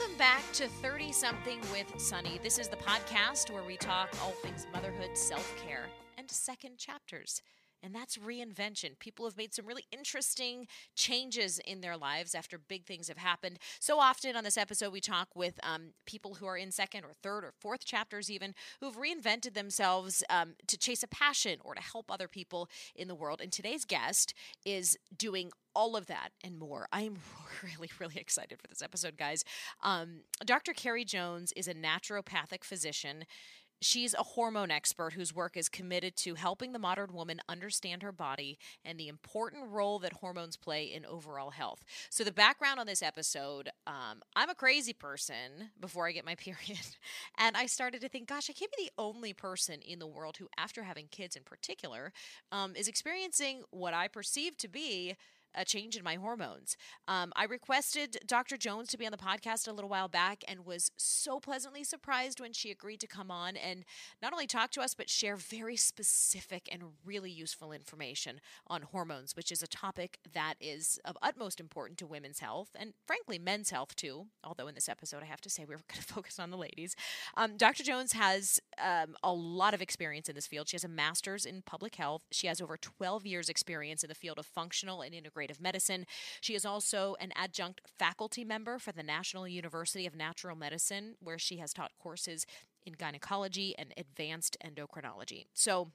Welcome back to 30 Something with Sonni. This is the podcast where we talk all things motherhood, self care, and second chapters. And that's reinvention. People have made some really interesting changes in their lives after big things have happened. So often on this episode, we talk with um, people who are in second or third or fourth chapters, even who've reinvented themselves um, to chase a passion or to help other people in the world. And today's guest is doing all of that and more. I am really, really excited for this episode, guys. Um, Dr. Carrie Jones is a naturopathic physician. She's a hormone expert whose work is committed to helping the modern woman understand her body and the important role that hormones play in overall health. So, the background on this episode um, I'm a crazy person before I get my period. And I started to think, gosh, I can't be the only person in the world who, after having kids in particular, um, is experiencing what I perceive to be a change in my hormones. Um, I requested Dr. Jones to be on the podcast a little while back and was so pleasantly surprised when she agreed to come on and not only talk to us, but share very specific and really useful information on hormones, which is a topic that is of utmost importance to women's health and, frankly, men's health too. Although in this episode, I have to say we are going to focus on the ladies. Um, Dr. Jones has um, a lot of experience in this field. She has a master's in public health, she has over 12 years' experience in the field of functional and integrative integrative medicine. She is also an adjunct faculty member for the National University of Natural Medicine, where she has taught courses in gynecology and advanced endocrinology. So,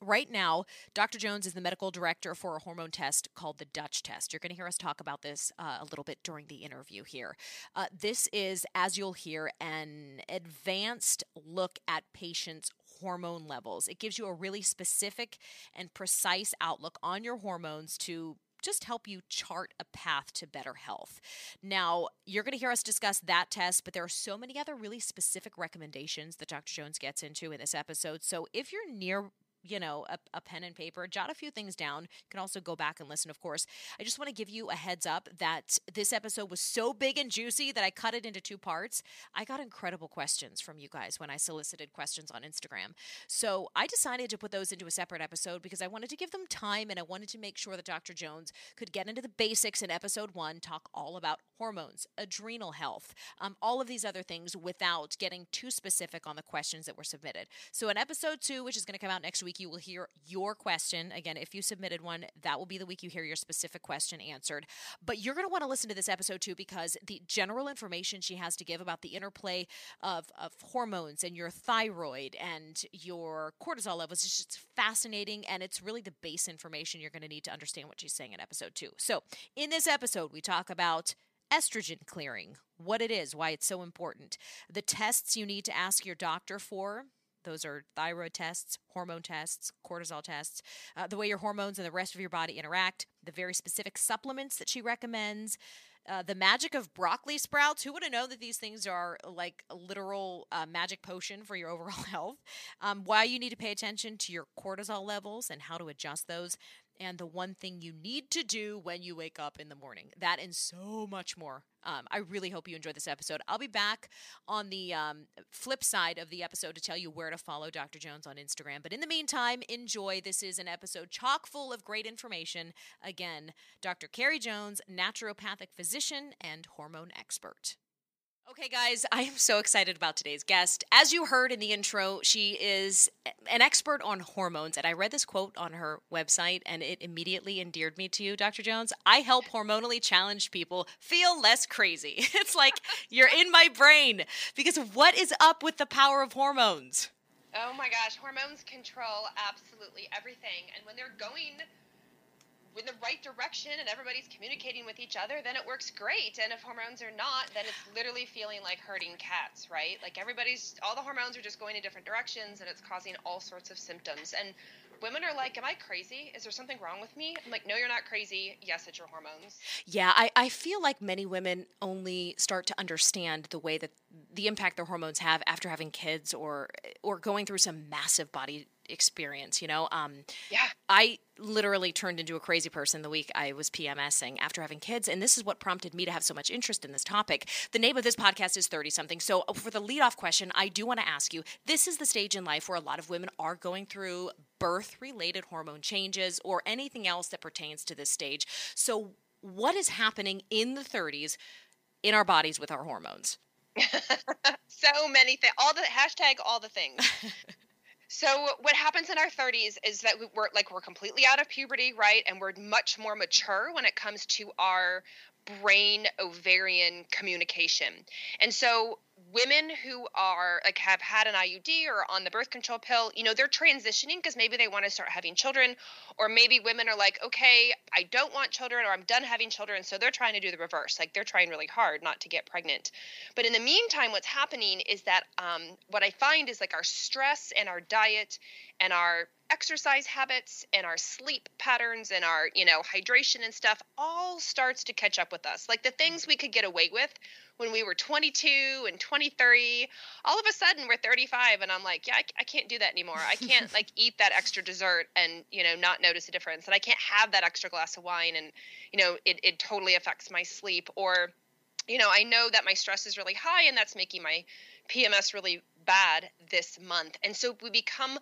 Right now, Dr. Jones is the medical director for a hormone test called the Dutch test. You're going to hear us talk about this uh, a little bit during the interview here. Uh, this is, as you'll hear, an advanced look at patients' hormone levels. It gives you a really specific and precise outlook on your hormones to just help you chart a path to better health. Now, you're going to hear us discuss that test, but there are so many other really specific recommendations that Dr. Jones gets into in this episode. So if you're near you know, a, a, pen and paper, jot a few things down. You can also go back and listen, of course. I just want to give you a heads up that this episode was so big and juicy that I cut it into two parts. I got incredible questions from you guys when I solicited questions on Instagram. So I decided to put those into a separate episode because I wanted to give them time and I wanted to make sure that Dr. Jones could get into the basics in episode one, talk all about hormones, adrenal health, um, all of these other things without getting too specific on the questions that were submitted. So in episode two, which is going to come out next week, you will hear your question. Again, if you submitted one, that will be the week you hear your specific question answered. But you're going to want to listen to this episode too because the general information she has to give about the interplay of, of hormones and your thyroid and your cortisol levels is just fascinating. And it's really the base information you're going to need to understand what she's saying in episode two. So, in this episode, we talk about estrogen clearing, what it is, why it's so important, the tests you need to ask your doctor for, those are thyroid tests, hormone tests, cortisol tests, uh, the way your hormones and the rest of your body interact, the very specific supplements that she recommends, uh, the magic of broccoli sprouts. Who would have known that these things are like a literal uh, magic potion for your overall health? Um, why you need to pay attention to your cortisol levels and how to adjust those and the one thing you need to do when you wake up in the morning. That and so much more. Um, I really hope you enjoyed this episode. I'll be back on the um, flip side of the episode to tell you where to follow Dr. Jones on Instagram. But in the meantime, enjoy. This is an episode chock full of great information. Again, Dr. Carrie Jones, naturopathic physician and hormone expert. Okay, guys, I am so excited about today's guest. As you heard in the intro, she is an expert on hormones. And I read this quote on her website and it immediately endeared me to you, Dr. Jones. I help hormonally challenged people feel less crazy. It's like you're in my brain because what is up with the power of hormones? Oh my gosh, hormones control absolutely everything. And when they're going in the right direction and everybody's communicating with each other, then it works great. And if hormones are not, then it's literally feeling like herding cats, right? Like everybody's, all the hormones are just going in different directions and it's causing all sorts of symptoms. And women are like, Am I crazy? Is there something wrong with me? I'm like, No, you're not crazy. Yes, it's your hormones. Yeah, I, I feel like many women only start to understand the way that the impact their hormones have after having kids or or going through some massive body experience you know um yeah i literally turned into a crazy person the week i was pmsing after having kids and this is what prompted me to have so much interest in this topic the name of this podcast is 30 something so uh, for the lead off question i do want to ask you this is the stage in life where a lot of women are going through birth related hormone changes or anything else that pertains to this stage so what is happening in the 30s in our bodies with our hormones? so many things. All the hashtag all the things. so what happens in our 30s is that we're like we're completely out of puberty, right? And we're much more mature when it comes to our brain ovarian communication. And so women who are like have had an IUD or on the birth control pill, you know, they're transitioning because maybe they want to start having children, or maybe women are like, okay, I don't want children or I'm done having children. So they're trying to do the reverse. Like they're trying really hard not to get pregnant. But in the meantime, what's happening is that um, what I find is like our stress and our diet and our exercise habits and our sleep patterns and our, you know, hydration and stuff all starts to catch up with us. Like the things we could get away with when we were 22 and 23 all of a sudden we're 35 and i'm like yeah I, I can't do that anymore. I can't like eat that extra dessert and you know not notice a difference. And i can't have that extra glass of wine and you know it, it totally affects my sleep. Or you know i know that my stress is really high and that's making my pms really bad this month. And so we become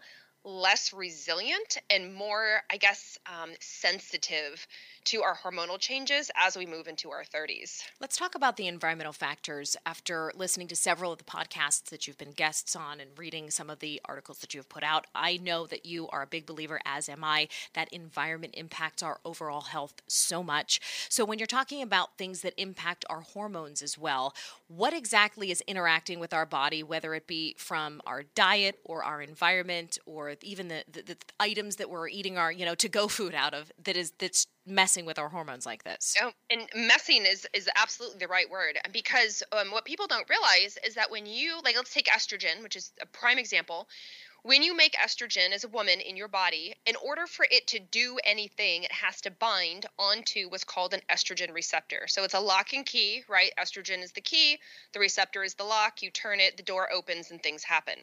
less resilient and more i guess um, sensitive to our hormonal changes as we move into our 30s. Let's talk about the environmental factors after listening to several of the podcasts that you've been guests on and reading some of the articles that you have put out. I know that you are a big believer, as am I, that environment impacts our overall health so much. So, when you're talking about things that impact our hormones as well, what exactly is interacting with our body, whether it be from our diet or our environment or even the, the, the items that we're eating our, you know, to go food out of that is that's messing with our hormones like this. Oh, and messing is is absolutely the right word because um, what people don't realize is that when you like, let's take estrogen, which is a prime example when you make estrogen as a woman in your body, in order for it to do anything, it has to bind onto what's called an estrogen receptor. So it's a lock and key, right? Estrogen is the key, the receptor is the lock. You turn it, the door opens, and things happen.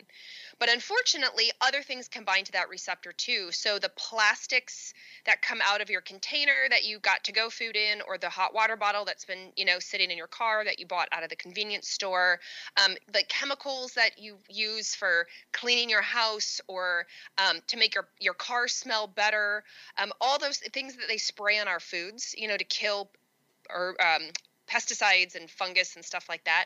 But unfortunately, other things combine to that receptor too. So the plastics that come out of your container that you got to go food in, or the hot water bottle that's been, you know, sitting in your car that you bought out of the convenience store, um, the chemicals that you use for cleaning your house house or um, to make your, your car smell better. Um, all those things that they spray on our foods, you know, to kill or um, pesticides and fungus and stuff like that.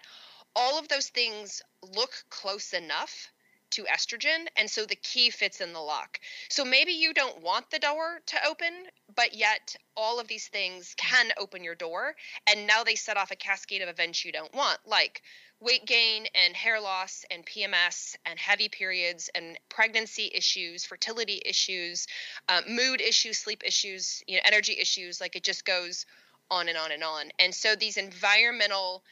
All of those things look close enough to estrogen and so the key fits in the lock so maybe you don't want the door to open but yet all of these things can open your door and now they set off a cascade of events you don't want like weight gain and hair loss and PMS and heavy periods and pregnancy issues, fertility issues, uh, mood issues, sleep issues, you know, energy issues. Like it just goes on and on and on. And so these environmental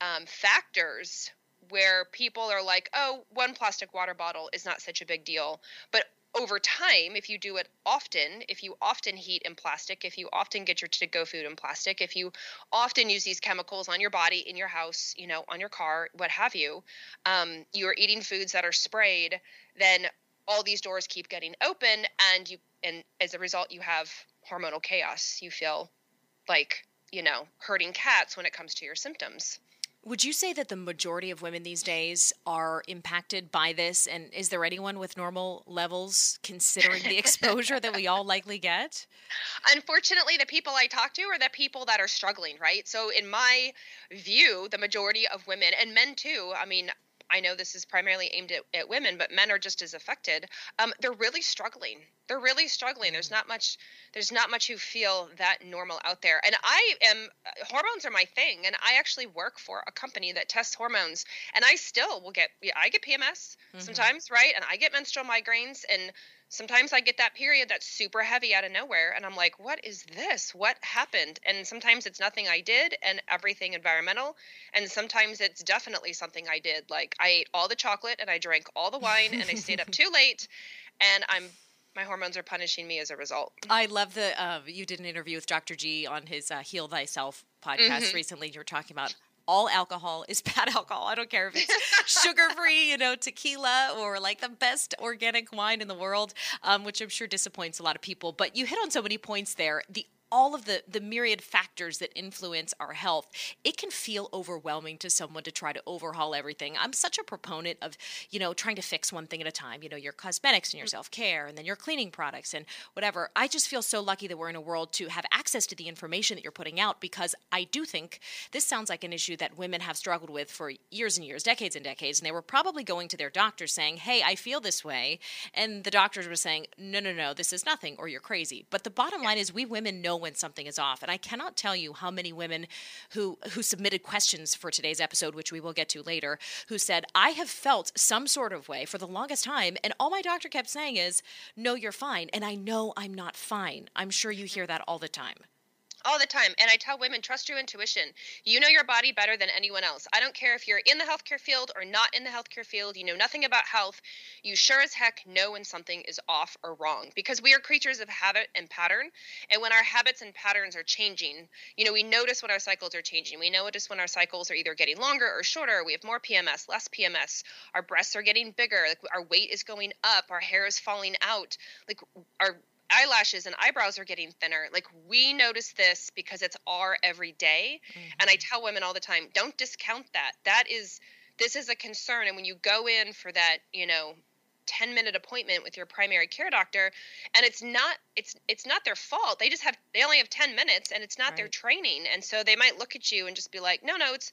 um, factors where people are like, oh, one plastic water bottle is not such a big deal. But over time, if you do it often, if you often heat in plastic, if you often get your to go food in plastic, if you often use these chemicals on your body, in your house, you know, on your car, what have you, um, you're eating foods that are sprayed, then all these doors keep getting open, and you, and as a result, you have hormonal chaos. You feel like, you know, hurting cats when it comes to your symptoms. Would you say that the majority of women these days are impacted by this? And is there anyone with normal levels considering the exposure that we all likely get? Unfortunately, the people I talk to are the people that are struggling, right? So, in my view, the majority of women and men too, I mean, I know this is primarily aimed at, at women, but men are just as affected. Um, they're really struggling. They're really struggling. There's not much. There's not much who feel that normal out there. And I am. Hormones are my thing, and I actually work for a company that tests hormones. And I still will get. I get PMS mm-hmm. sometimes, right? And I get menstrual migraines, and sometimes I get that period that's super heavy out of nowhere, and I'm like, what is this? What happened? And sometimes it's nothing I did and everything environmental. And sometimes it's definitely something I did. Like I ate all the chocolate and I drank all the wine and I stayed up too late, and I'm my hormones are punishing me as a result. I love the uh, you did an interview with Dr. G on his uh, Heal Thyself podcast mm-hmm. recently. You were talking about all alcohol is bad alcohol. I don't care if it's sugar free, you know, tequila or like the best organic wine in the world, um, which I'm sure disappoints a lot of people. But you hit on so many points there. The all of the the myriad factors that influence our health, it can feel overwhelming to someone to try to overhaul everything. I'm such a proponent of, you know, trying to fix one thing at a time, you know, your cosmetics and your mm. self-care and then your cleaning products and whatever. I just feel so lucky that we're in a world to have access to the information that you're putting out because I do think this sounds like an issue that women have struggled with for years and years, decades and decades, and they were probably going to their doctor saying, "Hey, I feel this way." And the doctors were saying, "No, no, no, this is nothing or you're crazy." But the bottom line is we women know when something is off. And I cannot tell you how many women who who submitted questions for today's episode, which we will get to later, who said, "I have felt some sort of way for the longest time and all my doctor kept saying is, "No, you're fine." And I know I'm not fine. I'm sure you hear that all the time all the time and i tell women trust your intuition. You know your body better than anyone else. I don't care if you're in the healthcare field or not in the healthcare field. You know nothing about health. You sure as heck know when something is off or wrong because we are creatures of habit and pattern and when our habits and patterns are changing you know we notice when our cycles are changing. We notice when our cycles are either getting longer or shorter. We have more pms less pms our breasts are getting bigger. Like our weight is going up. Our hair is falling out. Like our eyelashes and eyebrows are getting thinner. Like we notice this because it's our everyday. Mm-hmm. And I mm-hmm. tell women all the time, don't discount that. That is this is a concern and when you go in for that, you know, 10 minute appointment with your primary care doctor and it's not it's it's not their fault. They just have they only have 10 minutes and it's not right. their training. And so they might look at you and just be like, "No, no, it's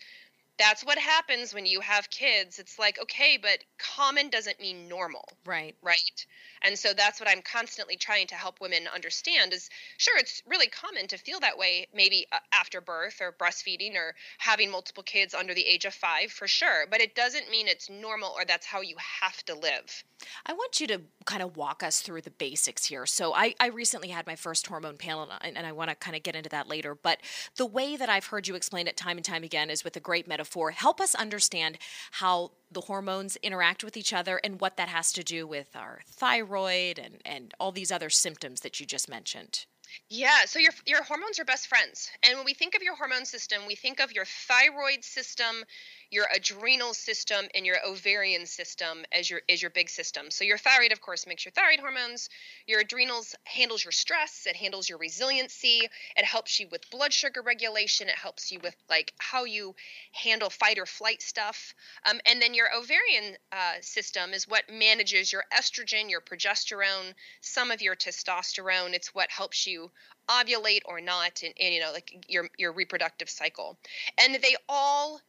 that's what happens when you have kids. It's like, okay, but common doesn't mean normal. Right. Right. And so that's what I'm constantly trying to help women understand is sure, it's really common to feel that way maybe uh, after birth or breastfeeding or having multiple kids under the age of five for sure. But it doesn't mean it's normal or that's how you have to live. I want you to kind of walk us through the basics here. So I, I recently had my first hormone panel and, and I want to kind of get into that later. But the way that I've heard you explain it time and time again is with a great Help us understand how the hormones interact with each other and what that has to do with our thyroid and, and all these other symptoms that you just mentioned. Yeah, so your your hormones are best friends. And when we think of your hormone system, we think of your thyroid system, your adrenal system and your ovarian system as your is your big system. So your thyroid of course makes your thyroid hormones, your adrenals handles your stress, it handles your resiliency, it helps you with blood sugar regulation, it helps you with like how you handle fight or flight stuff. Um, and then your ovarian uh, system is what manages your estrogen, your progesterone, some of your testosterone. It's what helps you ovulate or not and, and you know like your your reproductive cycle and they all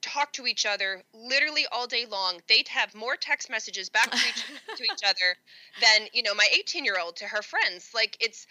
talk to each other literally all day long. They'd have more text messages back to each, to each other than, you know, my 18 year old to her friends. Like it's,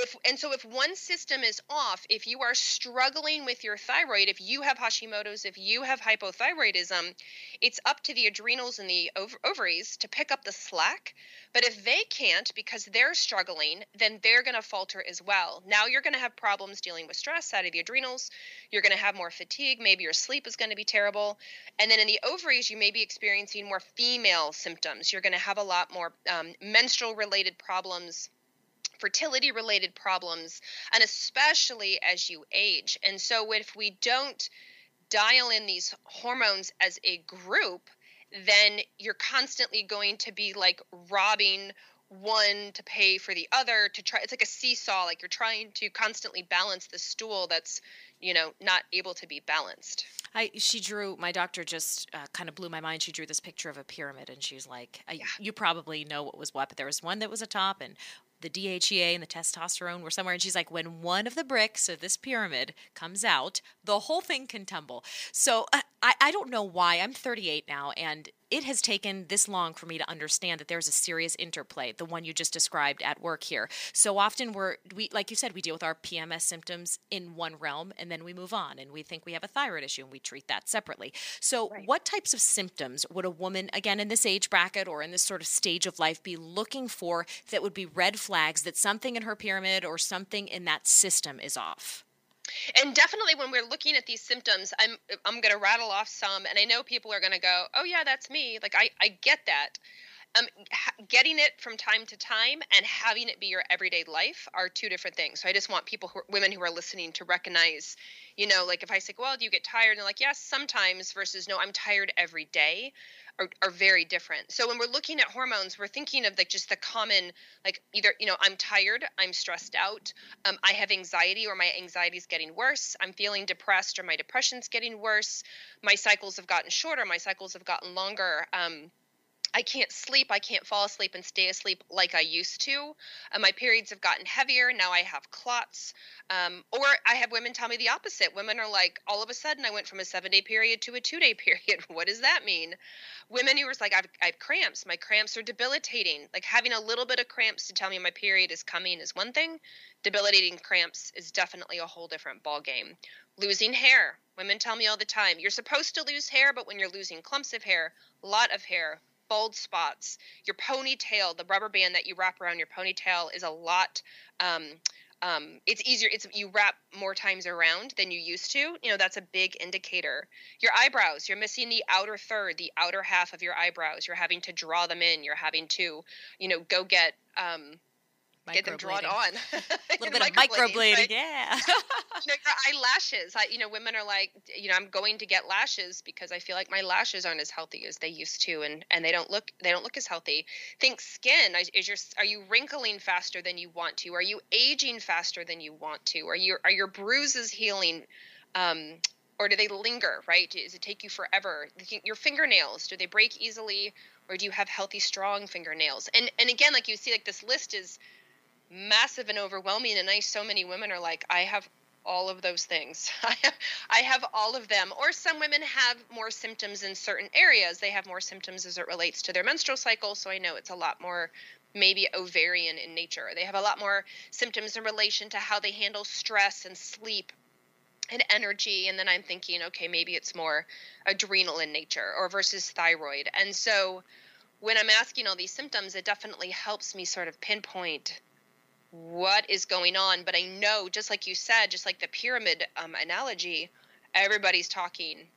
if and so if one system is off if you are struggling with your thyroid if you have hashimoto's if you have hypothyroidism it's up to the adrenals and the ov- ovaries to pick up the slack. But if they can't because they're struggling then they're going to falter as well. Now you're going to have problems dealing with stress out of the adrenals. You're going to have more fatigue. Maybe your sleep is going to be terrible. And then in the ovaries you may be experiencing more female symptoms. You're going to have a lot more um, menstrual related problems fertility related problems, and especially as you age. And so, if we don't dial in these hormones as a group, then you're constantly going to be like robbing one to pay for the other to try it's like a seesaw like you're trying to constantly balance the stool that's you know not able to be balanced I she drew my doctor just uh, kind of blew my mind. She drew this picture of a pyramid, and she's like, yeah. "You probably know what was what, but there was one that was a top, and the DHEA and the testosterone were somewhere. And she's like, when one of the bricks of this pyramid comes out, the whole thing can tumble. So uh, I, I don't know why. I'm 38 now, and it has taken this long for me to understand that there's a serious interplay, the one you just described at work here. So often we're we like you said, we deal with our PMS symptoms in one realm and then we move on and we think we have a thyroid issue and we treat that separately. So right. what types of symptoms would a woman again in this age bracket or in this sort of stage of life be looking for that would be red flags that something in her pyramid or something in that system is off? And definitely when we're looking at these symptoms i'm i'm going to rattle off some and i know people are going to go oh yeah that's me. Like i i get that um, getting it from time to time and having it be your everyday life are two different things. So I just want people, who, women who are listening, to recognize, you know, like if I say, well, do you get tired? And they're like, yes, sometimes, versus no, I'm tired every day are, are very different. So when we're looking at hormones, we're thinking of like just the common, like either, you know, I'm tired, I'm stressed out, um, I have anxiety or my anxiety is getting worse, I'm feeling depressed or my depression's getting worse, my cycles have gotten shorter, my cycles have gotten longer. Um, I can't sleep. I can't fall asleep and stay asleep like I used to. My periods have gotten heavier. Now I have clots. Um, or I have women tell me the opposite. Women are like, all of a sudden, I went from a seven day period to a two day period. what does that mean? Women who are like, I've, I have cramps. My cramps are debilitating. Like having a little bit of cramps to tell me my period is coming is one thing. Debilitating cramps is definitely a whole different ball game. Losing hair. Women tell me all the time, you're supposed to lose hair, but when you're losing clumps of hair, a lot of hair, bald spots. Your ponytail, the rubber band that you wrap around your ponytail, is a lot. Um, um, it's easier. It's you wrap more times around than you used to. You know that's a big indicator. Your eyebrows. You're missing the outer third, the outer half of your eyebrows. You're having to draw them in. You're having to, you know, go get um, get them drawn on. a little bit of microblading, yeah. you know, your eyelashes. I, you know, women are like, you know, I'm going to get lashes because I feel like my lashes aren't as healthy as they used to, and and they don't look they don't look as healthy. Think skin. Is your are you wrinkling faster than you want to? Are you aging faster than you want to? Are your are your bruises healing? Um, or do they linger right does it take you forever your fingernails do they break easily or do you have healthy strong fingernails and and again like you see like this list is massive and overwhelming and I so many women are like I have all of those things. I have, I have all of them. Or some women have more symptoms in certain areas. They have more symptoms as it relates to their menstrual cycle, so I know it's a lot more maybe ovarian in nature. They have a lot more symptoms in relation to how they handle stress and sleep and energy and then I'm thinking okay, maybe it's more adrenal in nature or versus thyroid. And so when I'm asking all these symptoms, it definitely helps me sort of pinpoint what is going on. But I know, just like you said, just like the pyramid um, analogy, everybody's talking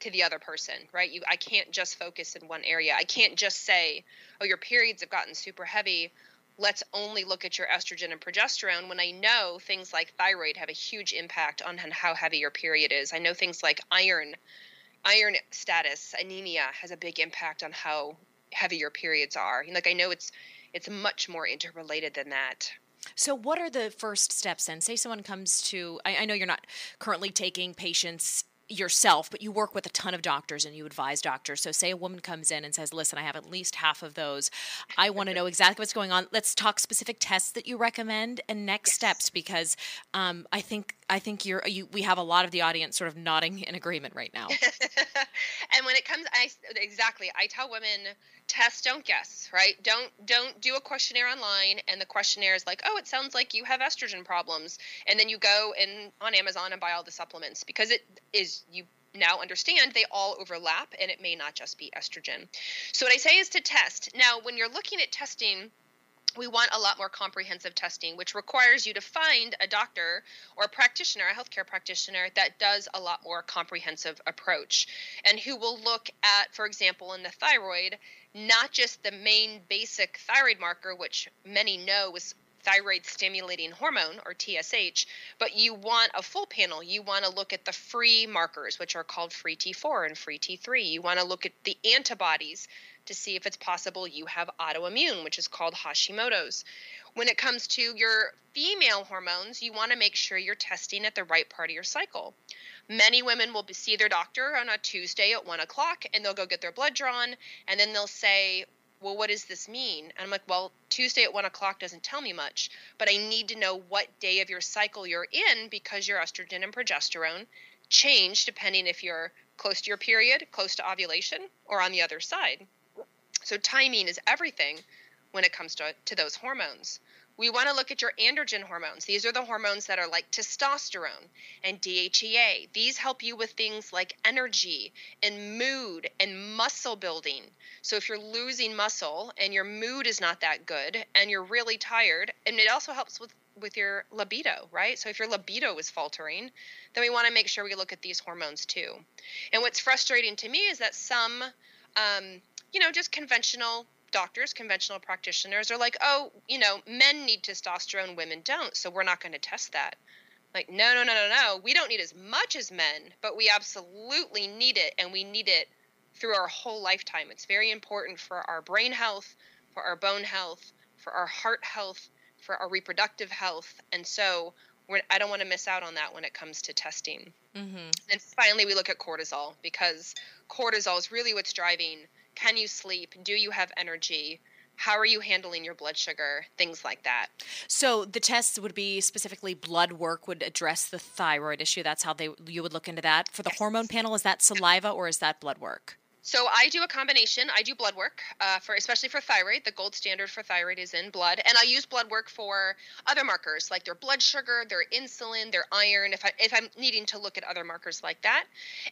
to the other person, right? You, I can't just focus in one area. I can't just say, "Oh, your periods have gotten super heavy." Let's only look at your estrogen and progesterone when I know things like thyroid have a huge impact on how heavy your period is. I know things like iron, iron status, anemia has a big impact on how heavy your periods are. Like I know it's it's much more interrelated than that. So, what are the first steps then? Say someone comes to, I, I, know you're not currently taking patients yourself, but you work with a ton of doctors and you advise doctors. So, say a woman comes in and says, Listen, I have at least half of those. I want to know exactly what's going on. Let's talk specific tests that you recommend and next yes. steps because um, I think I think you're you, we have a lot of the audience sort of nodding in agreement right now. and when it comes, I exactly I tell women test don't guess right? Don't don't do a questionnaire online and the questionnaire is like oh it sounds like you have estrogen problems. And then you go and on amazon and buy all the supplements because it is you now understand they all overlap and it may not just be estrogen. So what i say is to test. Now when you're looking at testing we want a lot more comprehensive testing, which requires you to find a doctor or a practitioner, a healthcare practitioner, that does a lot more comprehensive approach and who will look at, for example, in the thyroid, not just the main basic thyroid marker, which many know is thyroid stimulating hormone or TSH, but you want a full panel. You want to look at the free markers, which are called free T4 and free T3. You want to look at the antibodies to see if it's possible you have autoimmune, which is called Hashimoto's. When it comes to your female hormones, you want to make sure you're testing at the right part of your cycle. Many women will see their doctor on a Tuesday at one o'clock and they'll go get their blood drawn and then they'll say, well, what does this mean? And I'm like, well, Tuesday at one o'clock doesn't tell me much, but I need to know what day of your cycle you're in because your estrogen and progesterone change depending if you're close to your period, close to ovulation, or on the other side. So timing is everything when it comes to, to those hormones. We want to look at your androgen hormones. These are the hormones that are like testosterone and DHEA. These help you with things like energy and mood and muscle building. So if you're losing muscle and your mood is not that good and you're really tired, and it also helps with with your libido, right? So if your libido is faltering, then we want to make sure we look at these hormones too. And what's frustrating to me is that some um, you know, just conventional doctors, conventional practitioners are like, oh, you know, men need testosterone, women don't, so we're not going to test that. Like, no, no, no, no, no. We don't need as much as men, but we absolutely need it, and we need it through our whole lifetime. It's very important for our brain health, for our bone health, for our heart health, for our reproductive health. And so I don't want to miss out on that when it comes to testing. Mm-hmm. And finally, we look at cortisol because cortisol is really what's driving can you sleep? Do you have energy? How are you handling your blood sugar? Things like that. So the tests would be specifically blood work would address the thyroid issue. That's how they you would look into that. For the yes. hormone panel, is that saliva or is that blood work? So I do a combination. I do blood work uh, for, especially for thyroid. The gold standard for thyroid is in blood, and I use blood work for other markers like their blood sugar, their insulin, their iron. If I if I'm needing to look at other markers like that,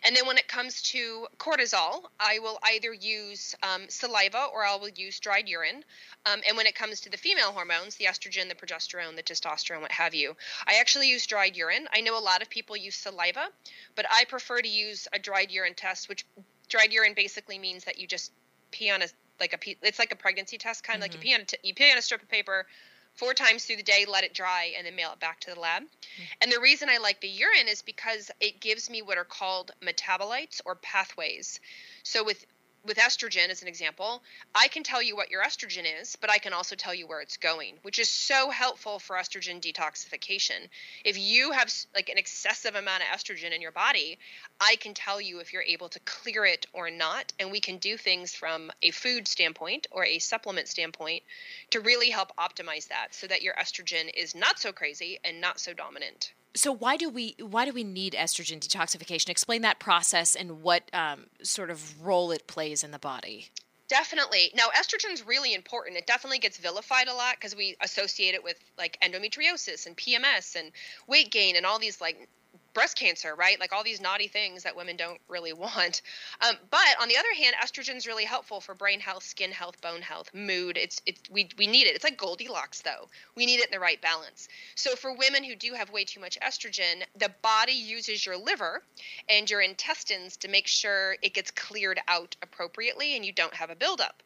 and then when it comes to cortisol, I will either use um, saliva or I will use dried urine. Um, and when it comes to the female hormones, the estrogen, the progesterone, the testosterone, what have you, I actually use dried urine. I know a lot of people use saliva, but I prefer to use a dried urine test, which dried urine basically means that you just pee on a like a pee, it's like a pregnancy test kind of mm-hmm. like you mm-hmm. pee on a t- you pee on a strip of paper four times through the day, let it dry, and then mail it back to the lab. Mm-hmm. And the reason I like the urine is because it gives me what are called metabolites or pathways. So with with estrogen as an example, I can tell you what your estrogen is, but I can also tell you where it's going, which is so helpful for estrogen detoxification. If you have like an excessive amount of estrogen in your body, I can tell you if you're able to clear it or not, and we can do things from a food standpoint or a supplement standpoint to really help optimize that so that your estrogen is not so crazy and not so dominant so why do we why do we need estrogen detoxification? Explain that process and what um, sort of role it plays in the body. Definitely. Now, estrogen is really important. It definitely gets vilified a lot because we associate it with like endometriosis and PMS and weight gain and all these like breast cancer, right? Like all these naughty things that women don't really want. Um, but on the other hand, estrogen is really helpful for brain health, skin health, bone health, mood. It's it's we we need it. It's like Goldilocks though. We need it in the right balance. So for women who do have way too much estrogen, the body uses your liver and your intestines to make sure it gets cleared out appropriately and you don't have a buildup.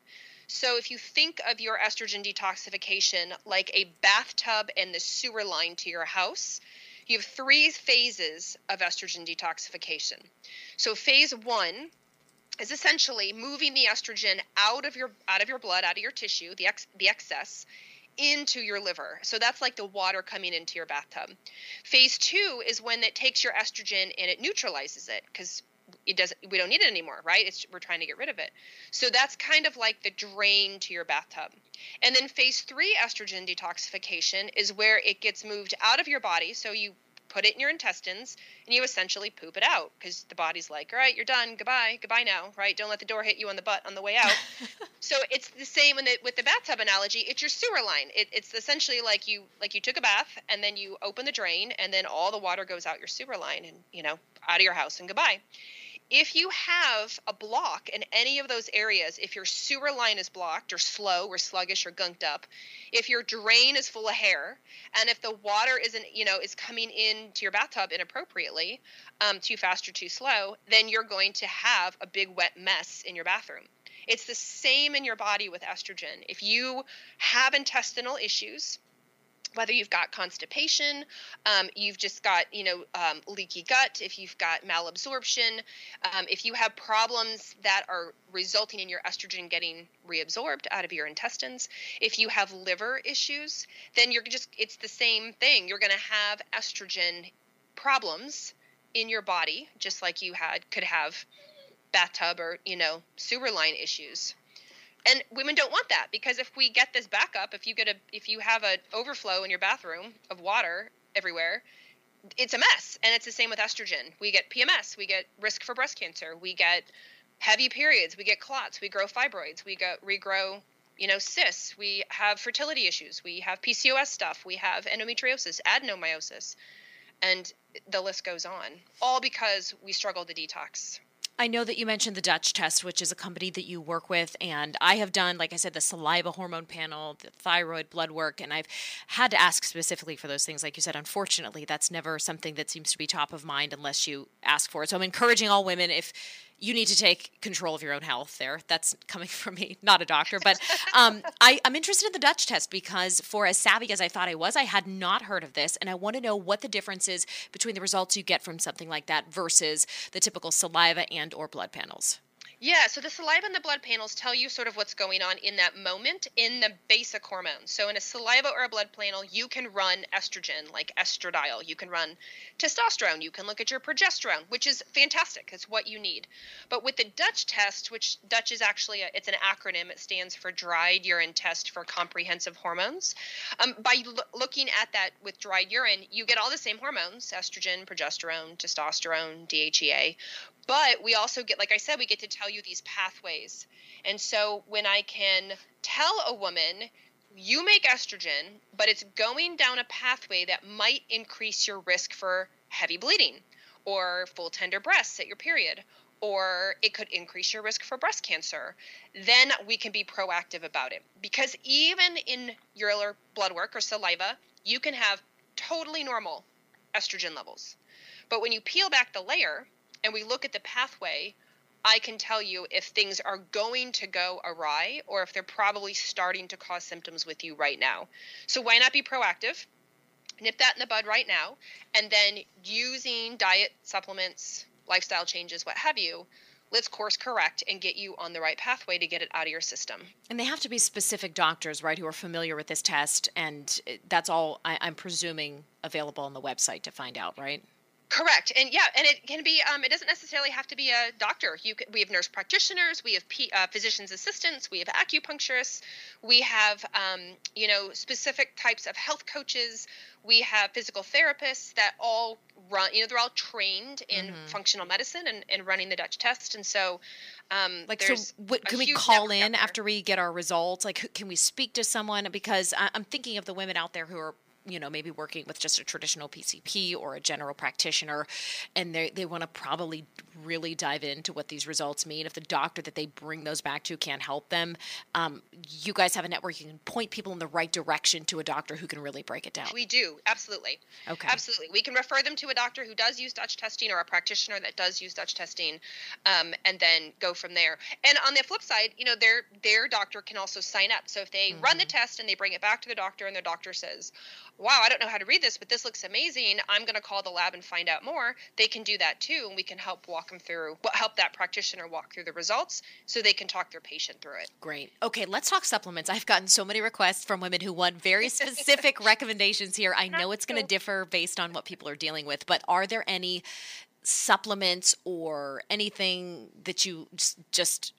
So if you think of your estrogen detoxification like a bathtub and the sewer line to your house, you have three phases of estrogen detoxification. So phase one is essentially moving the estrogen out of your out of your blood, out of your tissue, the ex, the excess into your liver. So that's like the water coming into your bathtub. Phase 2 is when it takes your estrogen and it neutralizes it cuz it doesn't we don't need it anymore right? It's we're trying to get rid of it. So that's kind of like the drain to your bathtub. And then phase three estrogen detoxification is where it gets moved out of your body. So you put it in your intestines and you essentially poop it out because the body's like all right you're done. Goodbye. Goodbye now right? Don't let the door hit you on the butt on the way out. So it's the same with the, with the bathtub analogy. It's your sewer line. It, it's essentially like you like you took a bath and then you open the drain and then all the water goes out your sewer line and you know out of your house and goodbye if you have a block in any of those areas, if your sewer line is blocked or slow or sluggish or gunked up, if your drain is full of hair, and if the water isn't, you know, is coming into your bathtub inappropriately, um, too fast or too slow, then you're going to have a big wet mess in your bathroom. It's the same in your body with estrogen. If you have intestinal issues, whether you've got constipation, um, you've just got you know um, leaky gut, if you've got malabsorption, um, if you have problems that are resulting in your estrogen getting reabsorbed out of your intestines, if you have liver issues, then you're just it's the same thing. You're going to have estrogen problems in your body, just like you had could have bathtub or you know sewer line issues and women don't want that because if we get this backup if you get a if you have an overflow in your bathroom of water everywhere it's a mess. And it's the same with estrogen. We get pms we get risk for breast cancer we get heavy periods we get clots we grow fibroids we regrow you know cysts we have fertility issues we have pcos stuff we have endometriosis adenomyosis and the list goes on all because we struggle to detox I know that you mentioned the Dutch test, which is a company that you work with, and I have done, like I said, the saliva hormone panel, the thyroid blood work, and I've had to ask specifically for those things. Like you said, unfortunately, that's never something that seems to be top of mind unless you ask for it. So I'm encouraging all women if you need to take control of your own health there. That's coming from me, not a doctor. But um, I, I'm interested in the Dutch test because, for as savvy as I thought I was, I had not heard of this. And I want to know what the difference is between the results you get from something like that versus the typical saliva and or blood panels. Yeah, so the saliva and the blood panels tell you sort of what's going on in that moment in the basic hormones. So in a saliva or a blood panel, you can run estrogen, like estradiol. You can run testosterone. You can look at your progesterone, which is fantastic. It's what you need. But with the Dutch test, which Dutch is actually a, it's an acronym. It stands for Dried Urine Test for Comprehensive Hormones. Um, by lo- looking at that with dried urine, you get all the same hormones: estrogen, progesterone, testosterone, DHEA. But we also get, like I said, we get to tell you these pathways. And so when I can tell a woman, you make estrogen, but it's going down a pathway that might increase your risk for heavy bleeding or full tender breasts at your period, or it could increase your risk for breast cancer, then we can be proactive about it. Because even in your blood work or saliva, you can have totally normal estrogen levels. But when you peel back the layer, and we look at the pathway, I can tell you if things are going to go awry or if they're probably starting to cause symptoms with you right now. So why not be proactive? Nip that in the bud right now, and then using diet supplements, lifestyle changes, what have you, let's course correct and get you on the right pathway to get it out of your system. And they have to be specific doctors, right, who are familiar with this test, and eh, that's all I, am presuming available on the website to find out, right? Correct, and yeah, and it can be. Um, it doesn't necessarily have to be a doctor. You can, we have nurse practitioners, we have P, uh, physicians assistants, we have acupuncturists, we have um, you know specific types of health coaches, we have physical therapists that all run. You know, they're all trained in mm-hmm. functional medicine and, and running the Dutch test, and so um, like, so what, can we call in after we get our results? Like, can we speak to someone? Because I'm thinking of the women out there who are you know maybe working with just a traditional PCP or a general practitioner, and they they want to probably really dive into what these results mean. If the doctor that they bring those back to can't help them, um, you guys have a network. You can point people in the right direction to a doctor who can really break it down. We do absolutely. Okay. Absolutely, we can refer them to a doctor who does use Dutch testing or a practitioner that does use Dutch testing, um, and then go from there. And on the flip side, you know, their their doctor can also sign up. So if they mm-hmm. run the mm-hmm. test and they bring it back to the doctor, and the doctor says, wow, I don't know how to read this, but this looks amazing. I'm going to call the lab and find out more. They can do that too, and we can help walk them through, help that practitioner walk through the results so they can talk their patient through it. Great. Okay, let's talk supplements. I've gotten so many requests from women who want very specific recommendations here. I know it's going to differ based on what people are dealing with, but are there any supplements or anything that you just, just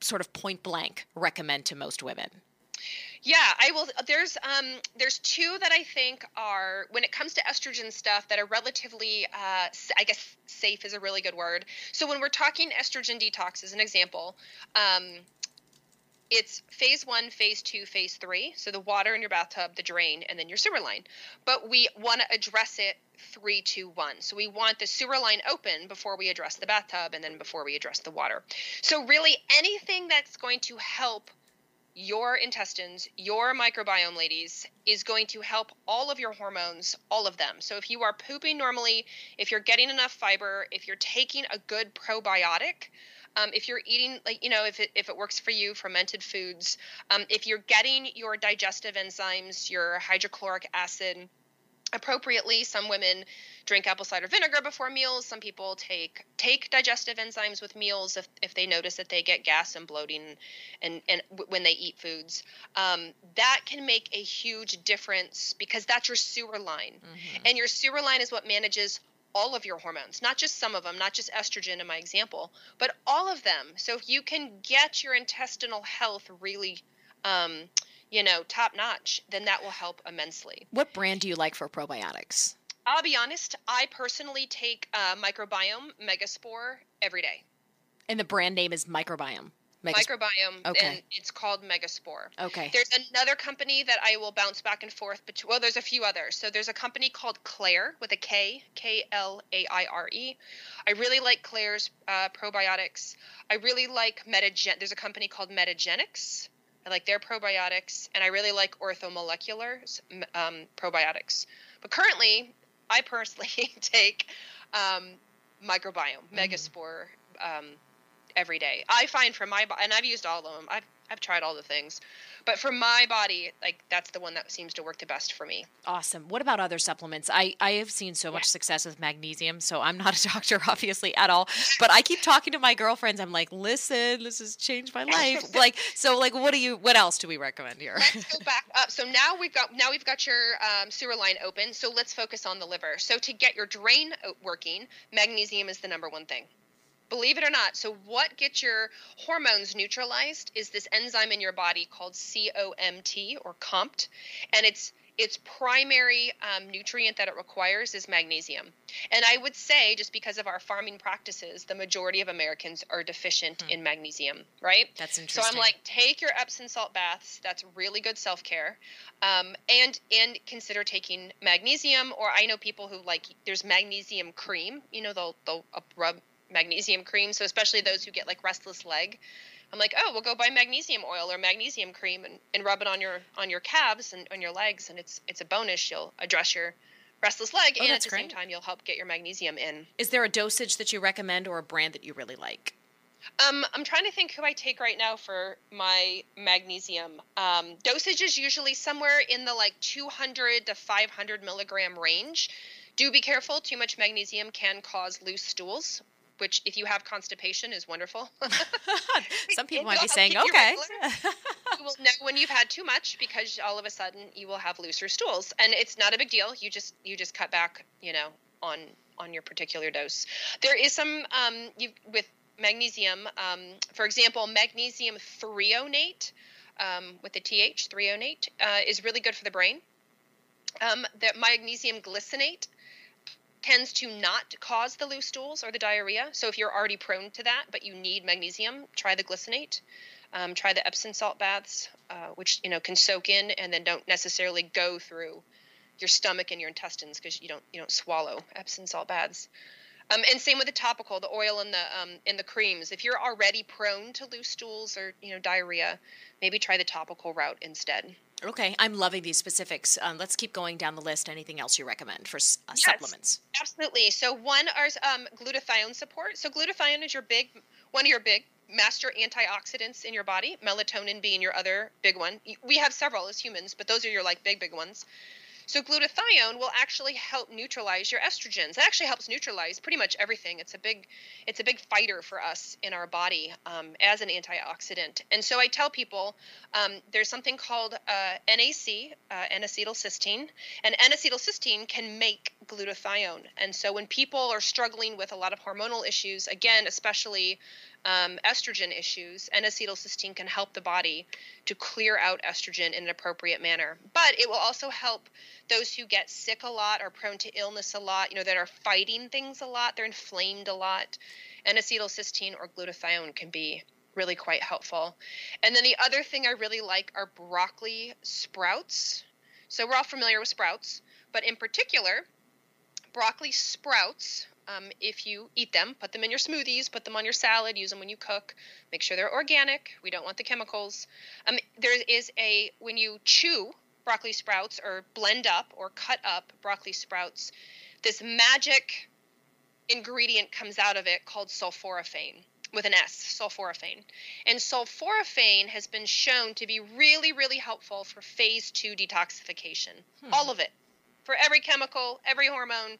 sort of point blank recommend to most women? Yeah, I will. There's um, there's two that I think are when it comes to estrogen stuff that are relatively, uh, I guess, safe is a really good word. So when we're talking estrogen detox, as an example, um, it's phase one, phase two, phase three. So the water in your bathtub, the drain, and then your sewer line. But we want to address it three, two, one. So we want the sewer line open before we address the bathtub and then before we address the water. So really anything that's going to help your intestines, your microbiome, ladies, is going to help all of your hormones, all of them. So if you are pooping normally, if you're getting enough fiber, if you're taking a good probiotic, um, if you're eating like you know if it, if it works for you fermented foods um, if you're getting your digestive enzymes your hydrochloric acid appropriately some women drink apple cider vinegar before meals some people take take digestive enzymes with meals if, if they notice that they get gas and bloating and, and when they eat foods um, that can make a huge difference because that's your sewer line mm-hmm. and your sewer line is what manages all of your hormones not just some of them not just estrogen in my example but all of them so if you can get your intestinal health really um, you know, top notch, then that will help immensely. What brand do you like for probiotics? I'll be honest, I personally take uh, Microbiome Megaspore every day. And the brand name is Microbiome. Microbiome, okay. and it's called Megaspore. Okay. There's another company that I will bounce back and forth between. Well, there's a few others. So there's a company called Klaire with a K, K L A I R E. I really like Klaire's uh, probiotics. I really like Metagen. There's a company called Metagenics I like their probiotics, and I really like orthomolecular um, probiotics. But currently, I personally take um, microbiome, mm-hmm. Megaspore um, every day. I find from my and I've used all of them. I've I've tried all the things, but for my body, like that's the one that seems to work the best for me. Awesome. What about other supplements? I I have seen so much success with magnesium. So I'm not a doctor, obviously, at all. But I keep talking to my girlfriends. I'm like, listen, this has changed my life. like, so like, what do you? What else do we recommend here? Let's go back up. So now we've got now we've got your um, sewer line open. So let's focus on the liver. So to get your drain working, magnesium is the number one thing believe it or not. So, what gets your hormones neutralized is this enzyme in your body called COMT or COMT, and its its primary um, nutrient that it requires is magnesium. And I would say, just because of our farming practices, the majority of Americans are deficient hmm. in magnesium, right? That's interesting. So I'm like, take your Epsom salt baths. That's really good self care, um, and and consider taking magnesium. Or I know people who like there's magnesium cream. You know, they'll they'll rub magnesium cream. So especially those who get like restless leg, I'm like, oh, we'll go buy magnesium oil or magnesium cream and, and rub it on your on your calves and on your legs, and it's it's a bonus. You'll address your restless leg, oh, and at the great. same time, you'll help get your magnesium in. Is there a dosage that you recommend or a brand that you really like? Um, I'm trying to think who I take right now for my magnesium. Um, dosage is usually somewhere in the like 200 to 500 milligram range. Do be careful. Too much magnesium can cause loose stools, which if you have constipation is wonderful. Some people might be saying, okay. you will know when you've had too much because all of a sudden you will have looser stools, and it's not a big deal. You just you just cut back, you know, on on your particular dose. There is some um, you with magnesium, um, for example, magnesium threonate um, with the TH threonate uh, is really good for the brain. Um, the magnesium glycinate tends to not cause the loose stools or the diarrhea. So if you're already prone to that, but you need magnesium, try the glycinate. Um, try the Epsom salt baths, uh, which you know can soak in and then don't necessarily go through your stomach and your intestines because you don't you don't swallow Epsom salt baths. Um, and same with the topical, the oil and the um, and the creams. If you're already prone to loose stools or you know diarrhea, maybe try the topical route instead. Okay, I'm loving these specifics. Um, let's keep going down the list. Anything else you recommend for uh, yes, supplements? Absolutely. So one are um, glutathione support. So glutathione is your big one of your big master antioxidants in your body. Melatonin being your other big one. We have several as humans, but those are your like big big ones. So glutathione will actually help neutralize your estrogens. It actually helps neutralize pretty much everything. It's a big, it's a big fighter for us in our body um, as an antioxidant. And so I tell people um, there's something called uh, NAC, uh, N-acetylcysteine, and N-acetylcysteine can make glutathione. And so when people are struggling with a lot of hormonal issues, again, especially um, estrogen issues, N-acetylcysteine can help the body to clear out estrogen in an appropriate manner. But it will also help those who get sick a lot, are prone to illness a lot, you know, that are fighting things a lot, they're inflamed a lot. N-acetylcysteine or glutathione can be really quite helpful. And then the other thing I really like are broccoli sprouts. So we're all familiar with sprouts, but in particular, broccoli sprouts um, if you eat them, put them in your smoothies, put them on your salad, use them when you cook. Make sure they're organic. We don't want the chemicals. Um, there is a when you chew broccoli sprouts or blend up or cut up broccoli sprouts, this magic ingredient comes out of it called sulforaphane with an S, sulforaphane. And sulforaphane has been shown to be really, really helpful for phase two detoxification. Hmm. All of it. For every chemical, every hormone,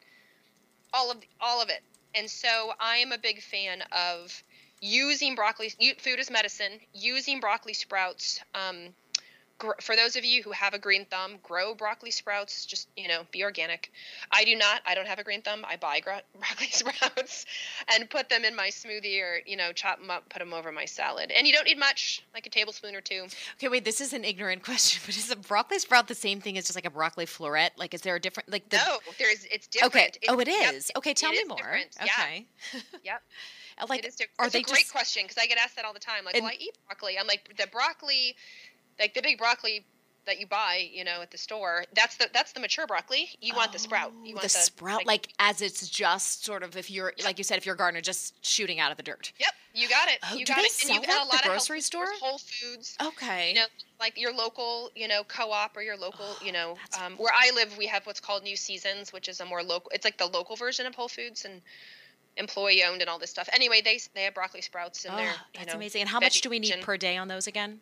all of all of it. And so I am a big fan of using broccoli food as medicine, using broccoli sprouts. Um, for those of you who have a green thumb, grow broccoli sprouts. Just you know, be organic. I do not. I don't have a green thumb. I buy gro- broccoli sprouts and put them in my smoothie, or you know, chop them up, put them over my salad. And you don't need much, like a tablespoon or two. Okay, wait. This is an ignorant question, but is a broccoli sprout the same thing as just like a broccoli floret? Like, is there a different like? The... No, there's. It's different. Okay. It's, oh, it is. Yep, okay, tell me more. Different. Okay. Yeah. yep. Like, it is different. are it's they a great just... question because I get asked that all the time. Like, and... well, I eat broccoli. I'm like, the broccoli like the big broccoli that you buy, you know, at the store. That's the that's the mature broccoli. You want the sprout. You want the, the sprout, like, like, as it's just sort of if you're like you said, if you're a gardener, just shooting out of the dirt. Yep, you got it. Oh, you do got they it. Sell and you that at the grocery store, stores, Whole Foods. Okay. You know, like your local, you know, co-op or your local, oh, you know, um, where I live, we have what's called New Seasons, which is a more local. It's like the local version of Whole Foods, and employee owned and all this stuff. Anyway, they they have broccoli sprouts in oh, there. That's know, amazing. And how much do we need per day on those again?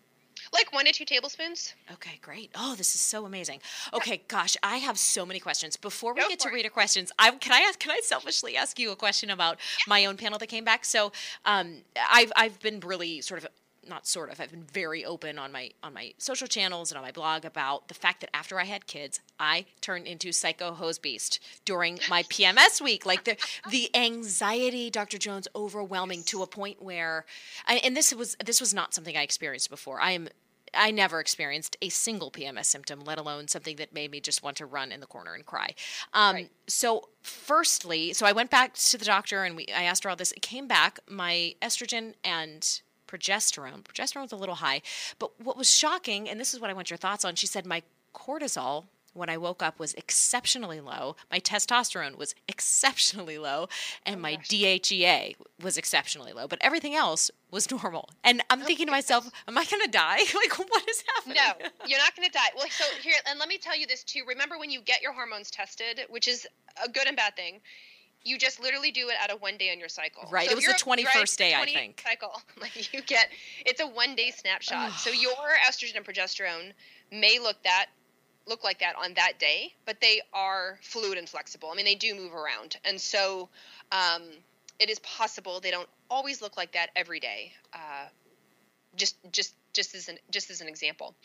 Like one to two tablespoons. Okay, great. Oh, this is so amazing. Okay, gosh, I have so many questions. Before we Go get to it. reader questions, I can I ask can I selfishly ask you a question about my own panel that came back? So, um, I've I've been really sort of not sort of i've been very open on my on my social channels and on my blog about the fact that after i had kids i turned into psycho hose beast during my pms week like the the anxiety dr jones overwhelming to a point where I, and this was this was not something i experienced before i am I never experienced a single PMS symptom, let alone something that made me just want to run in the corner and cry. Um, Right. So, firstly, so I went back to the doctor and we, I asked her all this. It came back, my estrogen and progesterone. Progesterone was a little high, but what was shocking, and this is what I want your thoughts on, she said my cortisol when I woke up was exceptionally low. My testosterone was exceptionally low, and oh, my DHEA was exceptionally low. But everything else was normal. And I'm thinking to myself, am I going to die? like, what is happening? No, you're not going to die. Well, so here, and let me tell you this too. Remember when you get your hormones tested, which is a good and bad thing. You just literally do it out of one day on your cycle. Right, So it was the 21st right, day, I 28th think. Cycle, like you get, it's a one day snapshot. so your estrogen and progesterone may look that look like that on that day, but they are fluid and flexible. I mean, they do move around, and so um, it is possible they don't always look like that every day. Uh, just, just, just as an just as an example.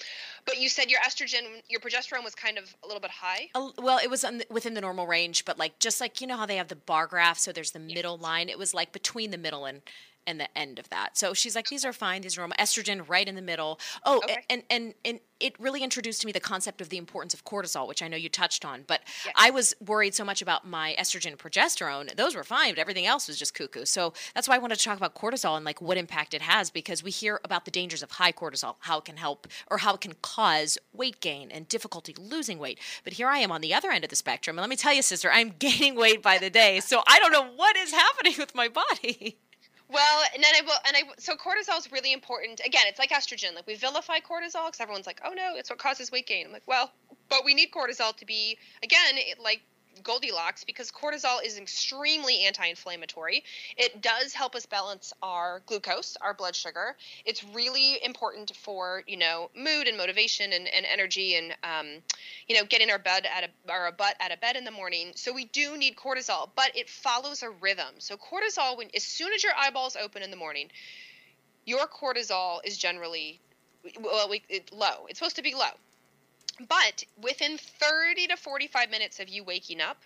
But you said your estrogen, your progesterone was kind of a little bit high. Well, it was on the, within the normal range, but like just like you know how they have the bar graph, so there's the middle line. It was like between the middle and and the end of that. So she's like, these are fine. These are normal. Estrogen right in the middle. Oh, Okay. and and and it really introduced to me the concept of the importance of cortisol, which I know you touched on. But Yes. I was worried so much about my estrogen and progesterone; those were fine, but everything else was just cuckoo. So that's why I wanted to talk about cortisol and like what impact it has, because we hear about the dangers of high cortisol, how it can help or how it can cause weight gain and difficulty losing weight. But here I am on the other end of the spectrum, and let me tell you, sister, I'm gaining weight by the day. So I don't know what is happening with my body. Well, and then I will, and I so cortisol is really important. Again, it's like estrogen. Like we vilify cortisol because everyone's like, oh no, it's what causes weight gain. I'm like, well, but we need cortisol to be again it, like Goldilocks because cortisol is extremely anti-inflammatory. It does help us balance our glucose, our blood sugar. It's really important for you know mood and motivation and, and energy and um, you know getting our bed at a our butt out of bed in the morning. So we do need cortisol, but it follows a rhythm. So cortisol, when as soon as your eyeballs open in the morning, your cortisol is generally well we, it, low. It's supposed to be low. But within 30 to 45 minutes of you waking up,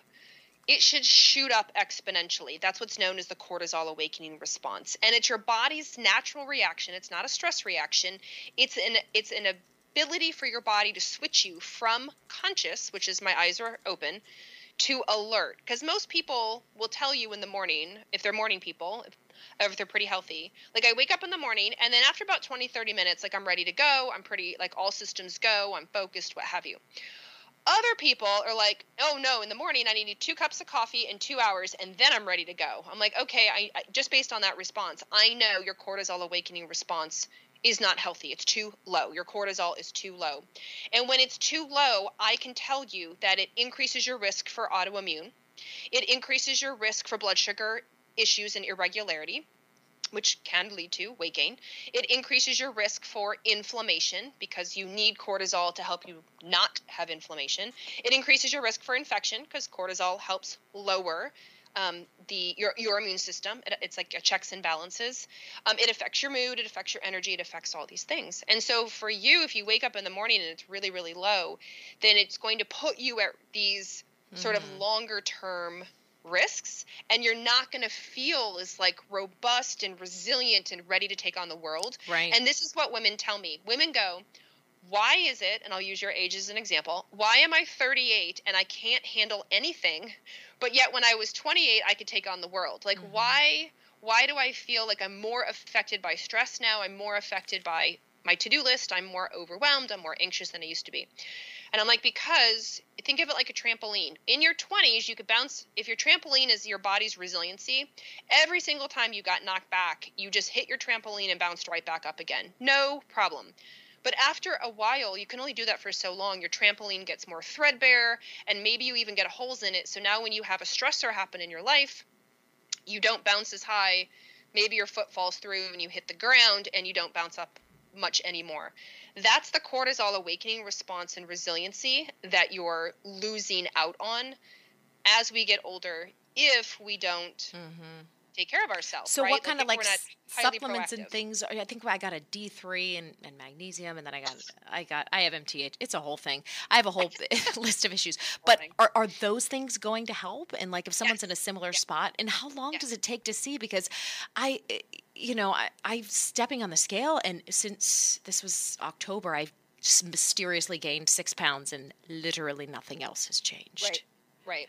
it should shoot up exponentially. That's what's known as the cortisol awakening response. And it's your body's natural reaction. It's not a stress reaction. It's an it's an ability for your body to switch you from conscious, which is my eyes are open, to alert. Because most people will tell you in the morning, if they're morning people, if, if they're pretty healthy, like I wake up in the morning and then after about 20, 30 minutes, like I'm ready to go. I'm pretty, like all systems go. I'm focused, what have you. Other people are like, oh no, in the morning I need two cups of coffee in two hours and then I'm ready to go. I'm like, okay, I, I just based on that response, I know your cortisol awakening response is not healthy. It's too low. Your cortisol is too low. And when it's too low, I can tell you that it increases your risk for autoimmune. It increases your risk for blood sugar issues and irregularity, which can lead to weight gain. It increases your risk for inflammation because you need cortisol to help you not have inflammation. It increases your risk for infection because cortisol helps lower um, the your your immune system. It, it's like checks and balances. Um, it affects your mood. It affects your energy. It affects all these things. And so for you, if you wake up in the morning and it's really really low, then it's going to put you at these sort of longer term risks and you're not going to feel as like robust and resilient and ready to take on the world Right. and this is what women tell me women go why is it and i'll use your age as an example why am i 38 and i can't handle anything but yet when i was 28 i could take on the world like Mhm. why why do i feel like i'm more affected by stress now i'm more affected by my to-do list i'm more overwhelmed i'm more anxious than i used to be and I'm like, because think of it like a trampoline. In your 20s, you could bounce. If your trampoline is your body's resiliency, every single time you got knocked back, you just hit your trampoline and bounced right back up again. No problem. But after a while, you can only do that for so long. Your trampoline gets more threadbare, and maybe you even get holes in it. So now, when you have a stressor happen in your life, you don't bounce as high. Maybe your foot falls through and you hit the ground and you don't bounce up much anymore. That's the cortisol awakening response and resiliency that you're losing out on as we get older if we don't mm-hmm take care of ourselves. So right? what kind like of like supplements proactive. and things? Are, I think I got a D three and, and magnesium, and then I got I got I have MTH. It's a whole thing. I have a whole list of issues. But are are those things going to help? And like if someone's yes. in a similar yes. spot, and how long yes. does it take to see? Because I, eh, you know, I I'm stepping on the scale, and since this was October, I've just mysteriously gained six pounds, and literally nothing else has changed. Right. Right.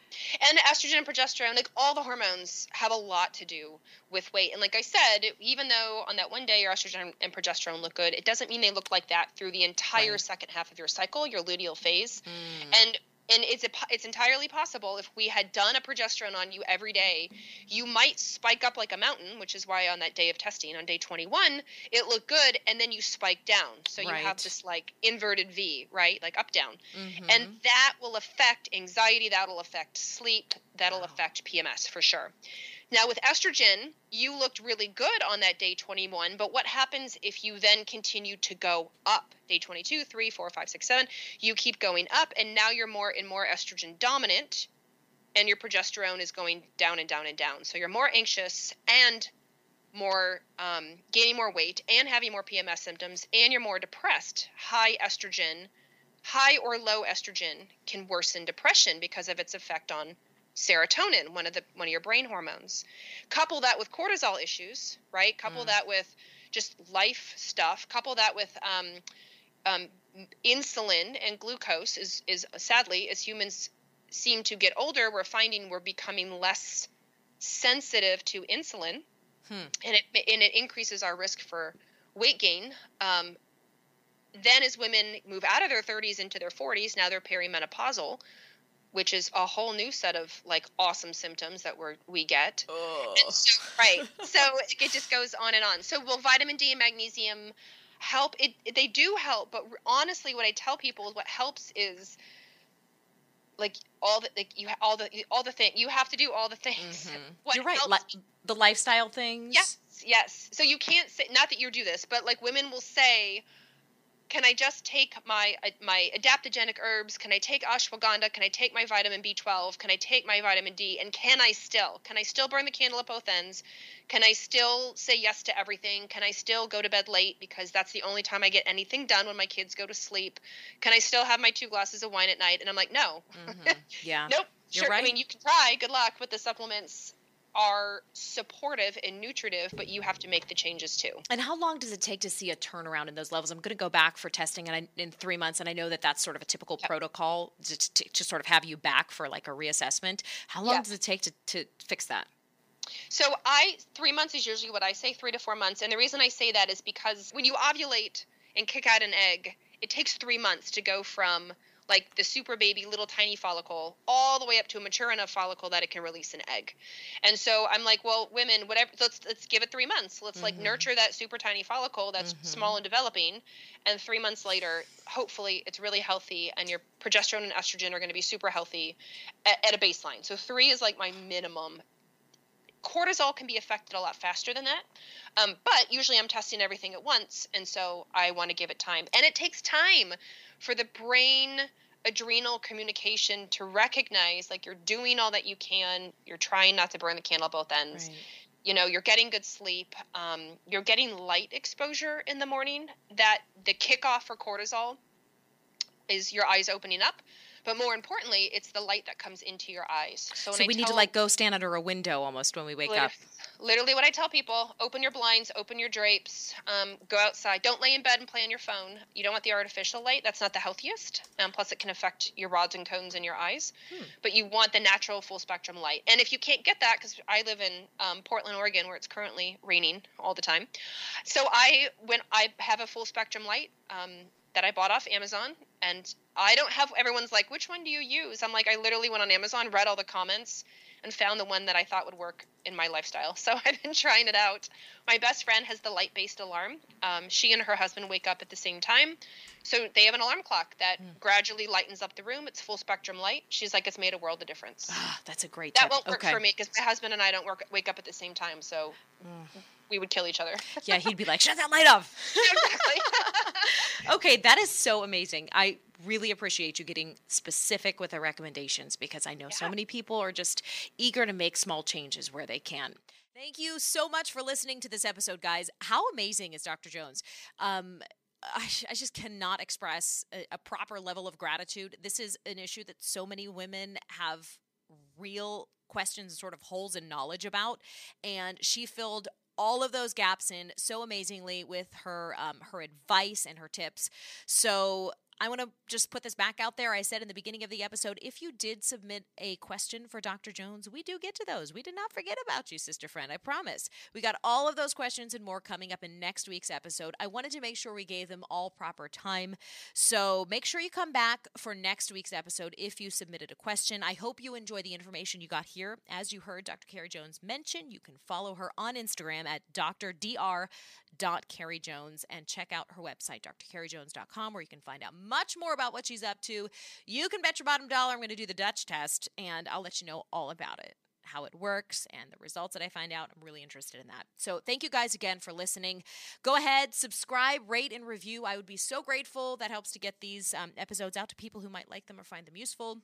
And estrogen and progesterone, like all the hormones have a lot to do with weight. And like I said, even though on that one day your estrogen and progesterone look good, it doesn't mean they look like that through the entire right. second half of your cycle, your luteal phase. Mm. And and it's a, it's entirely possible if we had done a progesterone on you every day, you might spike up like a mountain, which is why on that day of testing on day 21, it looked good and then you spike down. So you right. have this like inverted V, right? Like up down. Mm-hmm. And that will affect anxiety, that'll affect sleep, that'll wow. affect PMS for sure. Now, with estrogen, you looked really good on that day 21, but what happens if you then continue to go up? Day 22, 3, 4, 5, 6, 7, you keep going up, and now you're more and more estrogen dominant, and your progesterone is going down and down and down. So you're more anxious and more um, gaining more weight and having more PMS symptoms, and you're more depressed. High estrogen, high or low estrogen can worsen depression because of its effect on serotonin, one of the one of your brain hormones. Couple that with cortisol issues, right? Couple mm. that with just life stuff. Couple that with um, um, insulin and glucose. Is is sadly as humans seem to get older, we're finding we're becoming less sensitive to insulin, hmm. and it and it increases our risk for weight gain. Um, then, as women move out of their 30s into their 40s, now they're perimenopausal which is a whole new set of like awesome symptoms that we're, we get. So, right. so it just goes on and on. So will vitamin D and magnesium help? It they do help, but honestly, what I tell people is what helps is like all the like you all the all the thing you have to do all the things. Mm-hmm. You're right. Li- the lifestyle things. Yes. Yes. So you can't say not that you do this, but like women will say can I just take my uh, my adaptogenic herbs? Can I take ashwagandha? Can I take my vitamin B12? Can I take my vitamin D? And can I still can I still burn the candle at both ends? Can I still say yes to everything? Can I still go to bed late because that's the only time I get anything done when my kids go to sleep? Can I still have my two glasses of wine at night? And I'm like, no. Mm-hmm. Yeah. nope. You're sure. Right. I mean, you can try. Good luck with the supplements are supportive and nutritive, but you have to make the changes too. And how long does it take to see a turnaround in those levels? I'm going to go back for testing and in three months, and I know that that's sort of a typical yep. protocol to, to, to, sort of have you back for like a reassessment. How long yep. does it take to, to fix that? So I three months is usually what I say, three to four months, and the reason I say that is because when you ovulate and kick out an egg, it takes three months to go from like the super baby little tiny follicle all the way up to a mature enough follicle that it can release an egg and so i'm like well women whatever let's let's give it three months let's mm-hmm. like nurture that super tiny follicle that's mm-hmm. small and developing and three months later hopefully it's really healthy and your progesterone and estrogen are going to be super healthy at, at a baseline so three is like my minimum cortisol can be affected a lot faster than that. Um, but usually I'm testing everything at once, and so I want to give it time. And it takes time for the brain adrenal communication to recognize like you're doing all that you can you're trying not to burn the candle both ends right. you know you're getting good sleep um, you're getting light exposure in the morning that the kickoff for cortisol is your eyes opening up but more importantly, it's the light that comes into your eyes. So, so we need to like go stand under a window almost when we wake literally, up. Literally, what I tell people: open your blinds, open your drapes, um, go outside. Don't lay in bed and play on your phone. You don't want the artificial light. That's not the healthiest. Um, plus, it can affect your rods and cones in your eyes. Hmm. But you want the natural full spectrum light. And if you can't get that, because I live in um, Portland, Oregon, where it's currently raining all the time, so I when I have a full spectrum light. Um, that I bought off Amazon. And I don't have everyone's like, which one do you use? I'm like, I literally went on Amazon, read all the comments, and found the one that I thought would work in my lifestyle. So I've been trying it out. My best friend has the light based alarm. Um, she and her husband wake up at the same time. So they have an alarm clock that mm. gradually lightens up the room. It's full spectrum light. She's like, it's made a world of difference. Ah, that's a great. That tip. won't work okay. for me because my husband and I don't work wake up at the same time. So. Mm we would kill each other. yeah, he'd be like, "Shut that light off." Exactly. okay, that is so amazing. I really appreciate you getting specific with the recommendations because I know yeah. so many people are just eager to make small changes where they can. Thank you so much for listening to this episode, guys. How amazing is Dr. Jones? Um, I, I, just cannot express a, a proper level of gratitude. This is an issue that so many women have real questions, and sort of holes in knowledge about. And she filled all of those gaps in so amazingly with her um, her advice and her tips. So I want to just put this back out there. I said in the beginning of the episode if you did submit a question for Dr. Jones, we do get to those. We did not forget about you, sister friend. I promise. We got all of those questions and more coming up in next week's episode. I wanted to make sure we gave them all proper time. So make sure you come back for next week's episode if you submitted a question. I hope you enjoy the information you got here. As you heard Dr. Carrie Jones mention, you can follow her on Instagram at drdr Carrie Jones and check out her website, drcarriejones.com, where you can find out much more about what she's up to. You can bet your bottom dollar I'm going to do the Dutch test, and I'll let you know all about it how it works and the results that I find out. I'm really interested in that. So, thank you guys again for listening. Go ahead, subscribe, rate, and review. I would be so grateful. That helps to get these um, episodes out to people who might like them or find them useful.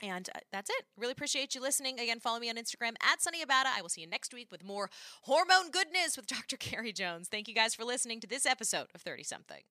And uh, that's it. Really appreciate you listening. Again, follow me on Instagram at Sonni Abatta. I will see you next week with more hormone goodness with Dr. Carrie Jones. Thank you guys for listening to this episode of 30 something.